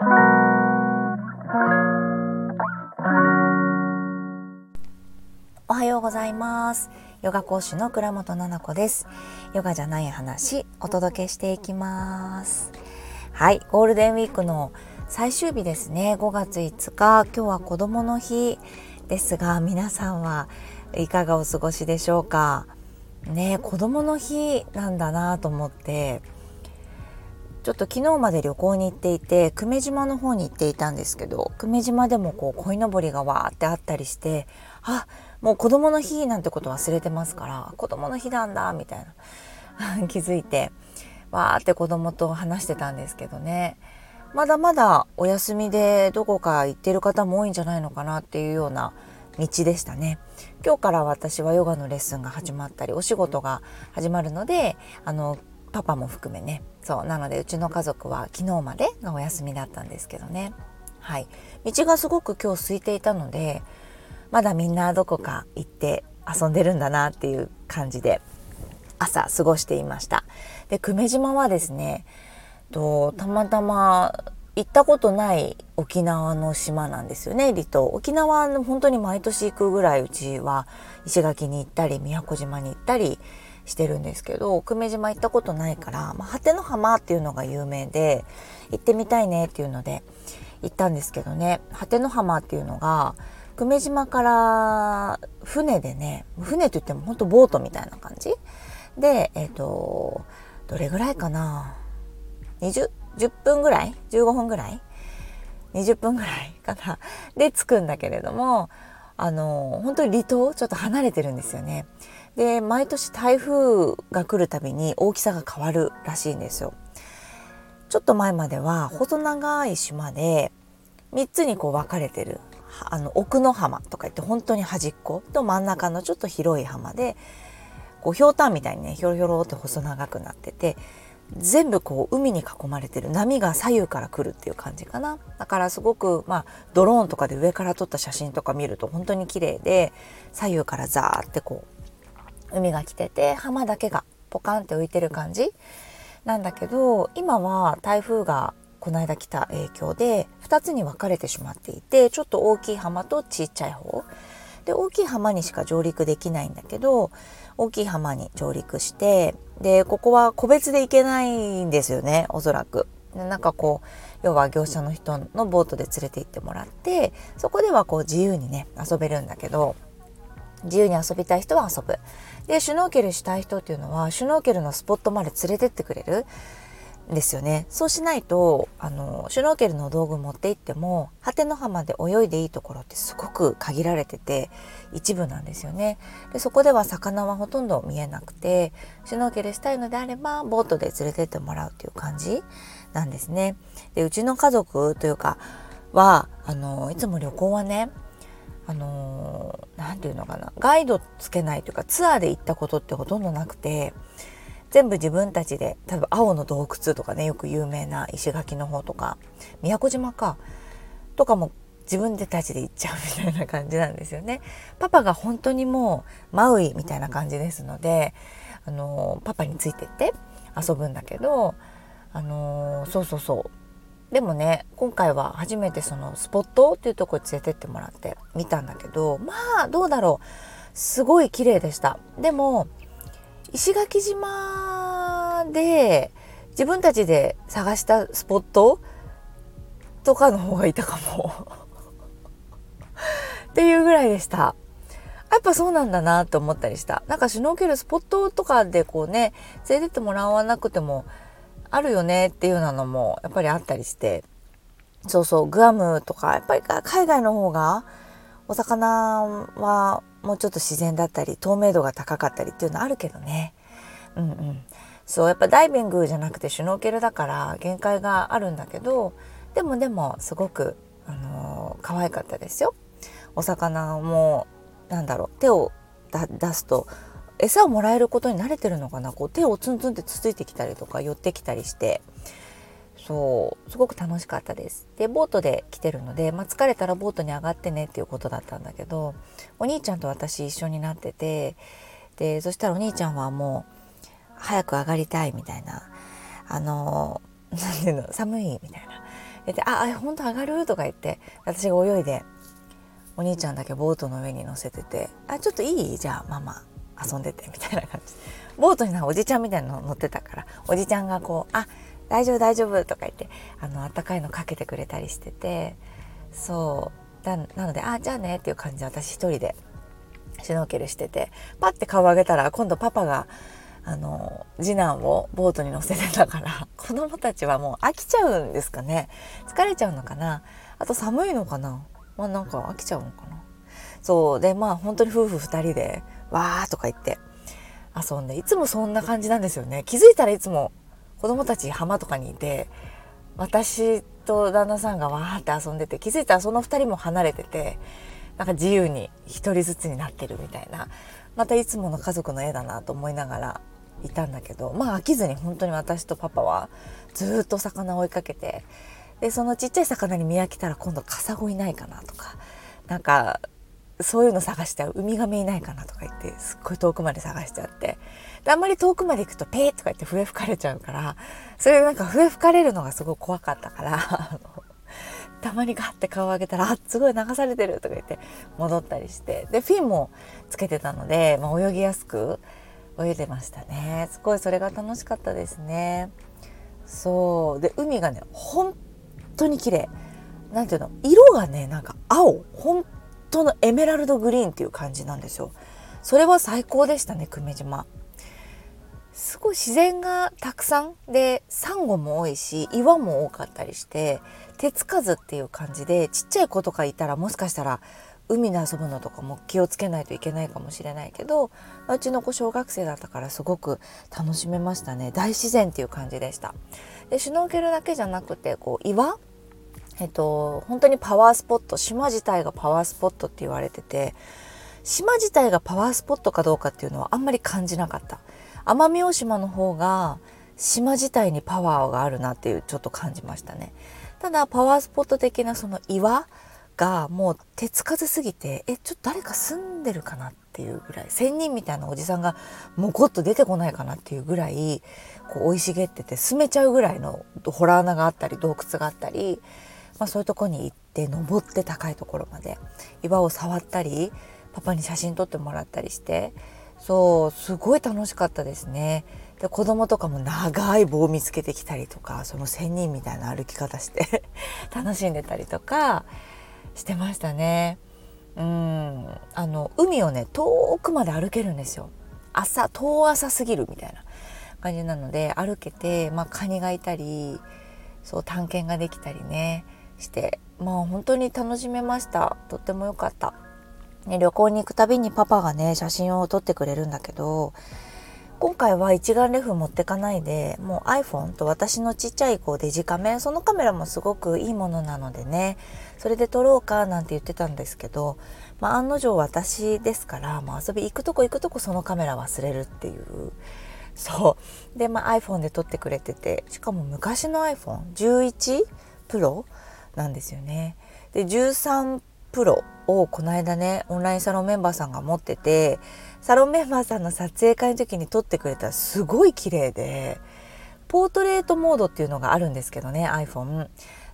おはようございます。ヨガ講師の倉本々子です。ヨガじゃない話お届けしていきます。はいゴールデンウィークの最終日ですね。5月5日。今日は子供の日ですが皆さんはいかがお過ごしでしょうか。ね子供の日なんだなと思ってちょっと昨日まで旅行に行っていて久米島の方に行っていたんですけど久米島でもこう鯉のぼりがわーってあったりしてあもう子供の日なんてこと忘れてますから子供の日なんだみたいな 気づいてわーって子供と話してたんですけどね。まだまだお休みでどこか行ってる方も多いんじゃないのかなっていうような道でしたね。今日から私はヨガのレッスンが始まったりお仕事が始まるのであのパパも含めね。そうなのでうちの家族は昨日までがお休みだったんですけどね。はい。道がすごく今日空いていたのでまだみんなどこか行って遊んでるんだなっていう感じで朝過ごしていました。で久米島はですねとたまたま行ったことない沖縄の島なんですよね離島。沖縄の本当に毎年行くぐらいうちは石垣に行ったり宮古島に行ったりしてるんですけど久米島行ったことないから、まあ、果ての浜っていうのが有名で行ってみたいねっていうので行ったんですけどね。果ての浜っていうのが久米島から船でね船といっても本当ボートみたいな感じ？でえっ、ー、とどれぐらいかな？20 10分ぐらい？15分ぐらい？20分ぐらいかな？で着くんだけれどもあの本当に離島？ちょっと離れてるんですよね。で毎年台風が来るたびに大きさが変わるらしいんですよ。ちょっと前までは細長い島で3つにこう分かれてるあの奥の浜とか言って本当に端っこと真ん中のちょっと広い浜でこうひょうたんみたいにねひょろひょろって細長くなってて全部こう海に囲まれてる波が左右から来るっていう感じかなだからすごくまあドローンとかで上から撮った写真とか見ると本当に綺麗で左右からザーってこう海が来てて浜だけがポカンって浮いてる感じなんだけど今は台風がこの間来た影響で2つに分かれてしまっていてちょっと大きい浜とちっちゃい方で大きい浜にしか上陸できないんだけど大きい浜に上陸してでここは個別で行けないんですよねおそらく。なんかこう要は業者の人のボートで連れて行ってもらってそこではこう自由にね遊べるんだけど自由に遊びたい人は遊ぶ。でシュノーケルしたい人っていうのはシュノーケルのスポットまで連れてってくれる。ん。ですよね。そうしないとあのシュノーケルの道具持って行っても果ての浜で泳いでいいところってすごく限られてて一部なんですよね。でそこでは魚はほとんど見えなくてシュノーケルしたいのであればボートで連れてってもらうっていう感じなんですね。でうちの家族というかはあのいつも旅行はねあの何て言うのかなガイドつけないというかツアーで行ったことってほとんどなくて全部自分たちで多分青の洞窟とかねよく有名な石垣の方とか宮古島かとかも自分でたちで行っちゃうみたいな感じなんですよね。パパが本当にもうマウイみたいな感じですのであのパパについてって遊ぶんだけどあのそうそうそうでもね今回は初めてそのスポットっていうとこに連れてってもらって見たんだけどまあどうだろうすごい綺麗でしたでも石垣島で自分たちで探したスポットとかの方がいたかも っていうぐらいでした。やっぱそうなんだなと思ったりした。なんかシュノーケルスポットとかでこうね、連れてってもらわなくてもあるよねっていうようなのもやっぱりあったりして。そうそう、グアムとか、やっぱり海外の方がお魚はもうちょっと自然だったり透明度が高かったりっていうのあるけどねうんうんそうやっぱダイビングじゃなくてシュノーケルだから限界があるんだけどでもでもすごくあのー、可愛かったですよお魚もなんだろう手を出すと餌をもらえることに慣れてるのかな？こう手をツンツンってつついてきたりとか寄ってきたりして。そうすごく楽しかったです。でボートで来てるので、まあ、疲れたらボートに上がってねっていうことだったんだけどお兄ちゃんと私一緒になっててでそしたらお兄ちゃんはもう早く上がりたいみたいな。あの何ていうの？寒いみたいな。で「ああ本当上がる?」とか言って私が泳いでお兄ちゃんだけボートの上に乗せてて「あちょっといい？じゃあママ。遊んでて」みたいな感じ。ボートになおじちゃんみたいなの乗ってたからおじちゃんがこう「あ大丈夫大丈夫」とか言ってあの温かいのかけてくれたりしててそう。だなので「あじゃあね」っていう感じで私一人でシュノーケルしててパッて顔上げたら今度パパがあの次男をボートに乗せてたから子供たちはもう飽きちゃうんですかね。疲れちゃうのかな。あと寒いのかな。まあなんか飽きちゃうのかな。そう。でまあ本当に夫婦2人でわーとか言って遊んで。いつもそんな感じなんですよね。気づいたらいつも子供たち浜とかにいて私と旦那さんがわーって遊んでて気づいたらその2人も離れててなんか自由に1人ずつになってるみたいな。またいつもの家族の絵だなと思いながらいたんだけどまあ飽きずに本当に私とパパはずっと魚を追いかけてでそのちっちゃい魚に見飽きたら今度カサゴいないかなとかなんかそういうの探しちゃう。ウミガメいないかなとか言ってすっごい遠くまで探しちゃって。であんまり遠くまで行くとペーとか言って笛吹かれちゃうからそれなんか笛吹かれるのがすごい怖かったから たまにガッて顔上げたら「あすごい流されてる」とか言って戻ったりして。でフィンもつけてたので、まあ、泳ぎやすく泳いでましたね。すごいそれが楽しかったですね。そう。で海がね本当に綺麗。なんていうの？色がねなんか青。本当のエメラルドグリーンっていう感じなんですよ。それは最高でしたね久米島。すごい自然がたくさんでサンゴも多いし岩も多かったりして手つかずっていう感じでちっちゃい子とかいたらもしかしたら海で遊ぶのとかも気をつけないといけないかもしれないけどうちの子小学生だったからすごく楽しめましたね。大自然っていう感じでした。でシュノーケルだけじゃなくてこう岩えっと本当にパワースポット島自体がパワースポットって言われてて島自体がパワースポットかどうかっていうのはあんまり感じなかった。奄美大島の方が島自体にパワーがあるなっていうちょっと感じましたね。ただパワースポット的なその岩がもう手つかずすぎてえちょっと誰か住んでるかなっていうぐらい仙人みたいなおじさんがもこっと出てこないかなっていうぐらいこう生い茂ってて住めちゃうぐらいのホラー穴があったり洞窟があったり、まあ、そういうとこに行って登って高いところまで岩を触ったりパパに写真撮ってもらったりしてそうすごい楽しかったですね。で子供とかも長い棒を見つけてきたりとかその仙人みたいな歩き方して 楽しんでたりとかしてましたね。うんあの海をね遠くまで歩けるんですよ。朝遠朝すぎるみたいな感じなので歩けて、まあ、カニがいたりそう探検ができたりねしてまあ本当に楽しめました。とっても良かった。ね、旅行に行くたびにパパがね写真を撮ってくれるんだけど今回は一眼レフ持ってかないでもう iPhone と私のちっちゃいこうデジカメそのカメラもすごくいいものなのでねそれで撮ろうかなんて言ってたんですけど、まあ、案の定私ですから、まあ、遊び行くとこ行くとこそのカメラ忘れるっていう。そう。で、まあ、iPhone で撮ってくれててしかも昔の iPhone11 Pro なんですよねで13プロをこの間ねオンラインサロンメンバーさんが持っててサロンメンバーさんの撮影会の時に撮ってくれたらすごい綺麗でポートレートモードっていうのがあるんですけどね iPhone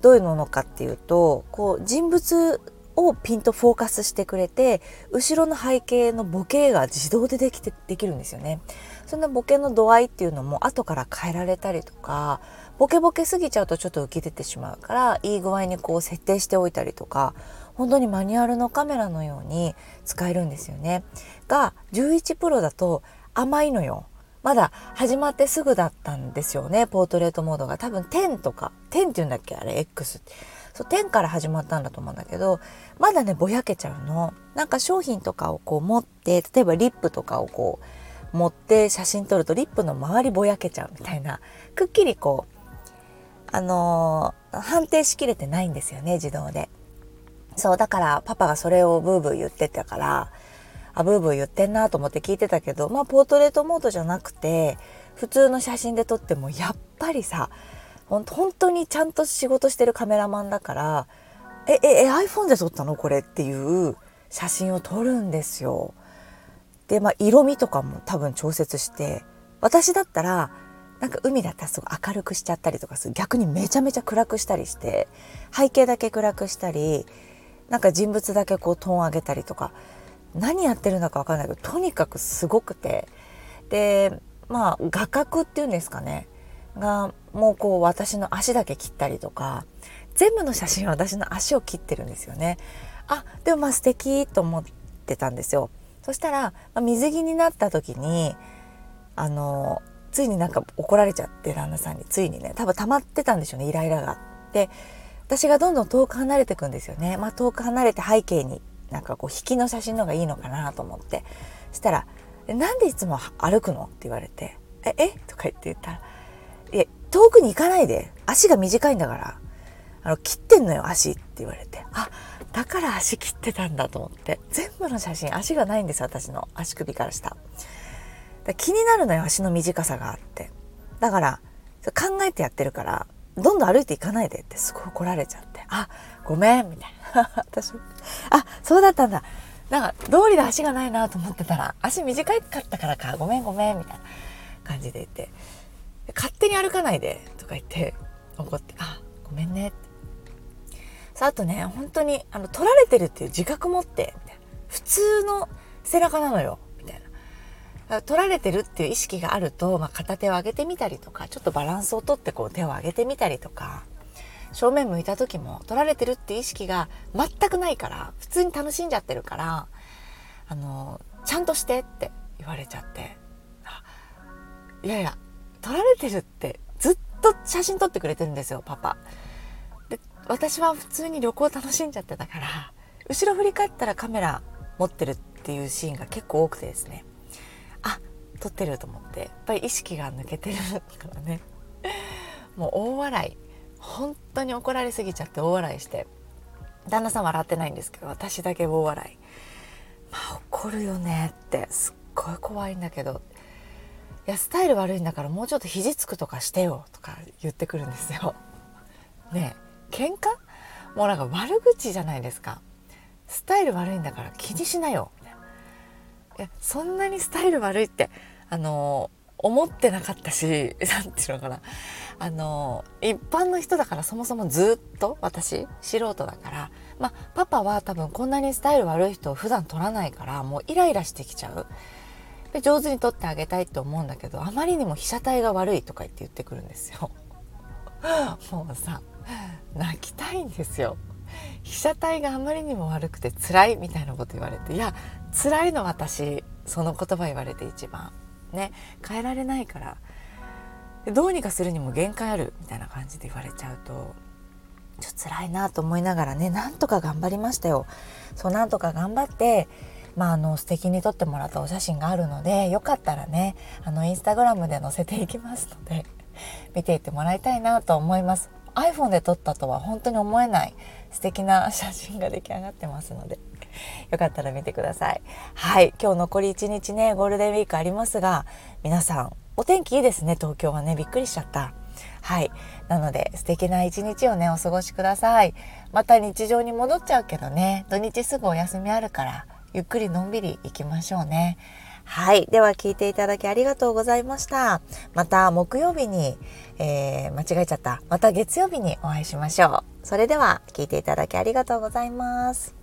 どういうものかっていうとこう人物をピンとフォーカスしてくれて後ろの背景のボケが自動でできてできるんですよね。そんなボケの度合いっていうのも後から変えられたりとかボケボケすぎちゃうとちょっと浮き出てしまうからいい具合にこう設定しておいたりとか本当にマニュアルのカメラのように使えるんですよね。が11プロだと甘いのよ。まだ始まってすぐだったんですよねポートレートモードが多分10とか10って言うんだっけあれ X そう10から始まったんだと思うんだけどまだねぼやけちゃうのなんか商品とかをこう持って例えばリップとかをこう持って写真撮るとリップの周りぼやけちゃうみたいなくっきりこうあのー、判定しきれてないんですよね自動でそう、だからパパがそれをブーブー言ってたから、あ、ブーブー言ってんなと思って聞いてたけど、まあ、ポートレートモードじゃなくて、普通の写真で撮っても、やっぱりさ、ほん本当にちゃんと仕事してるカメラマンだから、え、え、え、iPhone で撮ったのこれっていう写真を撮るんですよ。で、まあ、色味とかも多分調節して、私だったら、なんか海だったらすごい明るくしちゃったりとかする。逆にめちゃめちゃ暗くしたりして背景だけ暗くしたりなんか人物だけこうトーン上げたりとか。何やってるのか分かんないけどとにかくすごくて。でまあ画角っていうんですかね。がもうこう私の足だけ切ったりとか。全部の写真は私の足を切ってるんですよね。あでもまあ素敵と思ってたんですよ。そしたら、水着になった時にあのついになんか怒られちゃって旦那さんについにね多分溜まってたんでしょうねイライラが。で私がどんどん遠く離れていくんですよね。まあ、遠く離れて背景になんかこう引きの写真の方がいいのかなと思ってしたら「なんでいつも歩くの?」って言われて「ええ？とか言って言ったら「いや遠くに行かないで足が短いんだからあの切ってんのよ足」って言われてあだから足切ってたんだと思って全部の写真足がないんです私の足首から下。気になるのよ足の短さがあって。だから考えてやってるからどんどん歩いていかないでってすごい怒られちゃって。あごめんみたいな。私あそうだったんだ。なんか道理で足がないなと思ってたら足短かったからか。ごめんごめんみたいな感じで言って。勝手に歩かないでとか言って怒って。あごめんね。ってさああとね本当にあの取られてるっていう自覚持って普通の背中なのよ。取られてるっていう意識があると、まあ、片手を上げてみたりとかちょっとバランスをとってこう手を上げてみたりとか正面向いた時も取られてるっていう意識が全くないから普通に楽しんじゃってるからあのちゃんとしてって言われちゃっていやいや撮られてるってずっと写真撮ってくれてるんですよパパ。で私は普通に旅行楽しんじゃってたから後ろ振り返ったらカメラ持ってるっていうシーンが結構多くてですねあ撮ってると思って。やっぱり意識が抜けてるからね。もう大笑い。本当に怒られすぎちゃって大笑いして。旦那さん笑ってないんですけど私だけ大笑い。まあ怒るよねって。すっごい怖いんだけど。いやスタイル悪いんだからもうちょっと肘つくとかしてよ。とか言ってくるんですよ。ねえ。喧嘩？もうなんか悪口じゃないですか。スタイル悪いんだから気にしなよ。いやそんなにスタイル悪いってあの思ってなかったし 何て言うのかなあの一般の人だからそもそもずっと私素人だからまあパパは多分こんなにスタイル悪い人を普段撮らないからもうイライラしてきちゃう。で上手に撮ってあげたいって思うんだけどあまりにも被写体が悪いとか言って言ってくるんですよ。もうさ泣きたいんですよ。被写体があまりにも悪くて辛いみたいなこと言われていや辛いの私その言葉言われて一番。ね。変えられないから。どうにかするにも限界あるみたいな感じで言われちゃうとちょっと辛いなと思いながらねなんとか頑張りましたよ。そうなんとか頑張ってまあ、あの素敵に撮ってもらったお写真があるのでよかったらねあのインスタグラムで載せていきますので見ていってもらいたいなと思います。iPhone で撮ったとは本当に思えない素敵な写真が出来上がってますのでよかったら見てください。はい。今日残り1日ね、ゴールデンウィークありますが、皆さん、お天気いいですね、東京はね。びっくりしちゃった。はい。なので、素敵な一日をね、お過ごしください。また日常に戻っちゃうけどね、土日すぐお休みあるから、ゆっくりのんびり行きましょうね。はい。では聞いていただきありがとうございました。また木曜日に、えー、間違えちゃった。また月曜日にお会いしましょう。それでは聞いていただきありがとうございます。